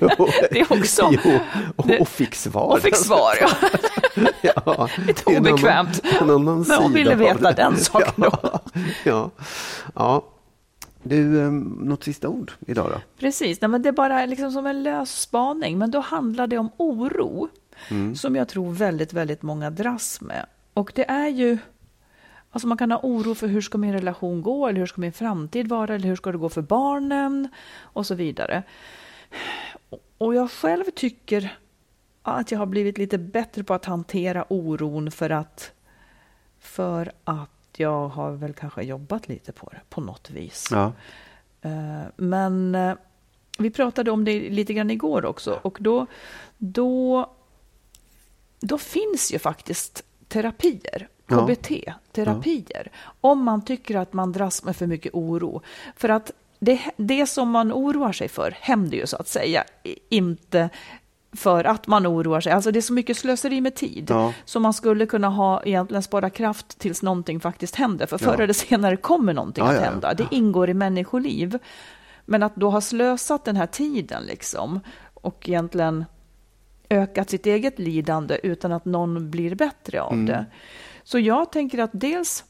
Jo. det är också... Jo, och, det- och fick svar. och fick svar, ja. ja. Lite Det är en annan- obekvämt. en annan Men hon ville veta det. den saken då. Ja. ja. Du, eh, något sista ord idag då? Precis, nej, men det är bara liksom som en lös spaning, men då handlar det om oro som jag tror väldigt, väldigt många dras med. Och det är ju, alltså man kan ha oro för hur ska min relation gå, eller hur ska min framtid vara, eller hur ska det gå för barnen och så vidare. Och jag själv tycker att jag har blivit lite bättre på att hantera oron för att, för att jag har väl kanske jobbat lite på det på något vis. Ja. Eh, Men eh, vi pratade om det lite grann igår också och då, då, då finns ju faktiskt terapier, Ja. KBT-terapier, om man tycker att man dras med för mycket oro. För att det, det som man oroar sig för händer ju så att säga, inte för att man oroar sig. Alltså det är så mycket slöseri med tid. Ja. Så man skulle kunna ha egentligen spara kraft tills någonting faktiskt händer. För förr eller senare kommer någonting Ja, att hända. Det ingår i människoliv. Men att då ha slösat den här tiden liksom och egentligen ökat sitt eget lidande utan att någon blir bättre av Mm. det. Så jag tänker att dels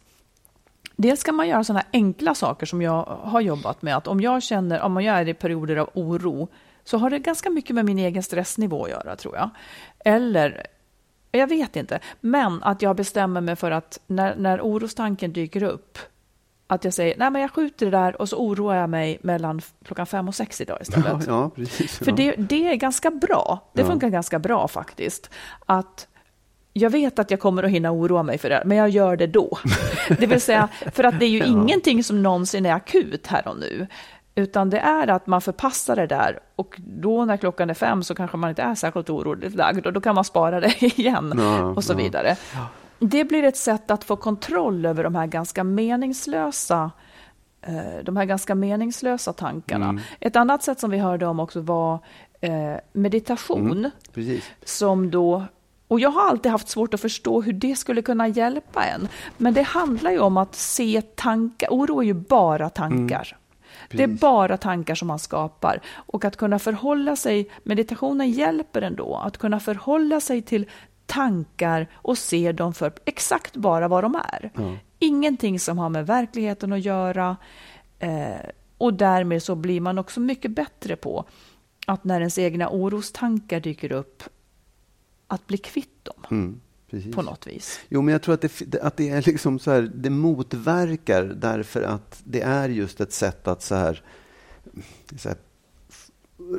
Dels kan man göra sådana enkla saker som jag har jobbat med. Att om jag känner, om jag är i perioder av oro, så har det ganska mycket med min egen stressnivå att göra, tror jag. Eller, jag vet inte, men att jag bestämmer mig för att när, när orostanken dyker upp, att jag säger, nej men jag skjuter det där och så oroar jag mig mellan klockan fem och sex idag istället. Ja, ja, precis. För ja. det, det är ganska bra. Det funkar ganska bra faktiskt. Att jag vet att jag kommer att hinna oroa mig för det, men jag gör det då. Det vill säga, för att det är ju ingenting som någonsin är akut här och nu. Utan det är att man förpassar det där och då när klockan är fem så kanske man inte är särskilt oroligt lagd och då kan man spara det igen Ja, och så ja. vidare. Det blir ett sätt att få kontroll över de här ganska meningslösa eh, de här ganska meningslösa tankarna. Mm. Ett annat sätt som vi hörde om också var eh, meditation. Mm. Som då, och jag har alltid haft svårt att förstå hur det skulle kunna hjälpa en. Men det handlar ju om att se tankar. Oro är ju bara tankar. Det är Mm. Precis. bara tankar som man skapar. Och att kunna förhålla sig, meditationen hjälper ändå, att kunna förhålla sig till tankar och se dem för exakt bara vad de är. Ingenting som har med verkligheten att göra. Eh, och därmed så blir man också mycket bättre på att när ens egna orostankar dyker upp, att bli kvitt dem Mm, precis. på något vis. Jo, men jag tror att det, att det är liksom så här, det motverkar därför att det är just ett sätt att så här, så här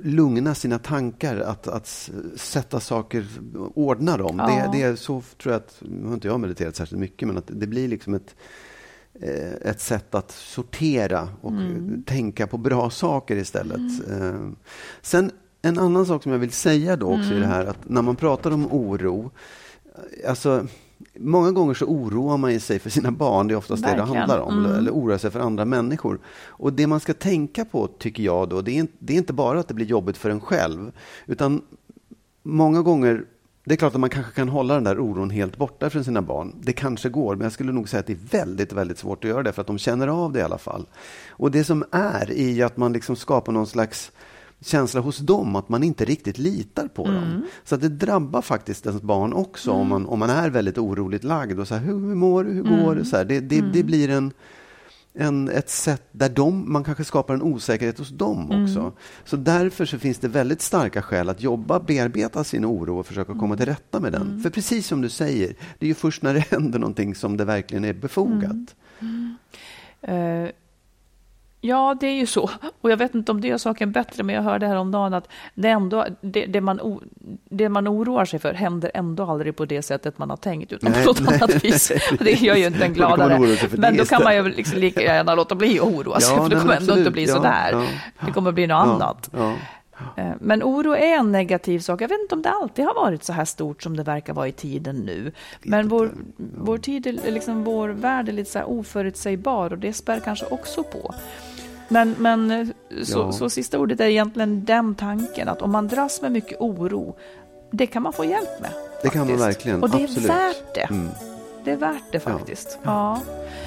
lugna sina tankar, att, att sätta saker, ordna dem. Ja. Det, det är så, tror jag, att, nu har inte jag mediterat särskilt mycket, men att det blir liksom ett, eh, ett sätt att sortera och Mm. tänka på bra saker istället. Eh, Sen en annan sak som jag vill säga då också Mm. i det här, att när man pratar om oro, alltså Många gånger så oroar man sig för sina barn, det är oftast det Verkligen. det handlar om, Mm. eller oroar sig för andra människor. Och det man ska tänka på, tycker jag, då, det är, inte, det är inte bara att det blir jobbigt för en själv, utan många gånger det är klart att man kanske kan hålla den där oron helt borta från sina barn. Det kanske går, men jag skulle nog säga att det är väldigt, väldigt svårt att göra det, för att de känner av det i alla fall. Och det som är i att man liksom skapar någon slags känsla hos dem att man inte riktigt litar på dem. Så att det drabbar faktiskt ens barn också om, man, om man är väldigt oroligt lagd. och så här, hur, mår du, hur går det? Så här, det, det, det blir en, en, ett sätt där de, man kanske skapar en osäkerhet hos dem också. Så därför så finns det väldigt starka skäl att jobba, bearbeta sin oro och försöka komma till rätta med den. För precis som du säger, det är ju först när det händer någonting som det verkligen är befogat. Eh, ja, det är ju så. Och jag vet inte om det gör saken bättre, men jag hörde häromdagen att det, ändå, det, det, man, det man oroar sig för händer ändå aldrig på det sättet man har tänkt, utan Nej, på något nej, annat vis. Det gör ju inte en gladare. Men då kan man ju liksom lika gärna låta bli att oroa sig, Ja, för det kommer ändå inte absolut. bli Ja, sådär. ja. Det kommer bli något annat. Eh, Men oro är en negativ sak. Jag vet inte om det alltid har varit så här stort som det verkar vara i tiden nu. Men vår, vår tid, är, liksom, vår värld är lite så här oförutsägbar och det spär kanske också på. Men, men eh, så, Ja. så sista ordet är egentligen den tanken att om man dras med mycket oro, det kan man få hjälp med. Det kan man faktiskt. verkligen, Och det är absolut. värt det. Mm. Det är värt det faktiskt. Ja.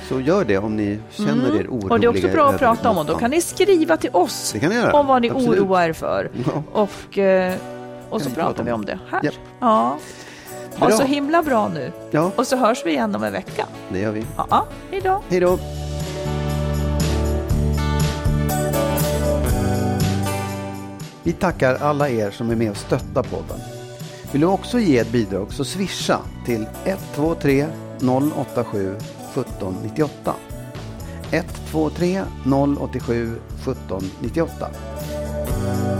Så gör det om ni känner er oroliga. Mm. Och det är också bra att prata om och då kan ni skriva till oss om vad ni Absolut. oroar er för. Ja. Och, eh, och så pratar vi om det här. Japp. Ja. Ha Bra. så himla bra nu. Ja, Och så hörs vi igen om en vecka. det gör vi. Ja, ja. hej då. Hej då! Vi tackar alla er som är med och stöttar podden. Vill du också ge ett bidrag så swisha till 123 087 1798. 123 087 1798.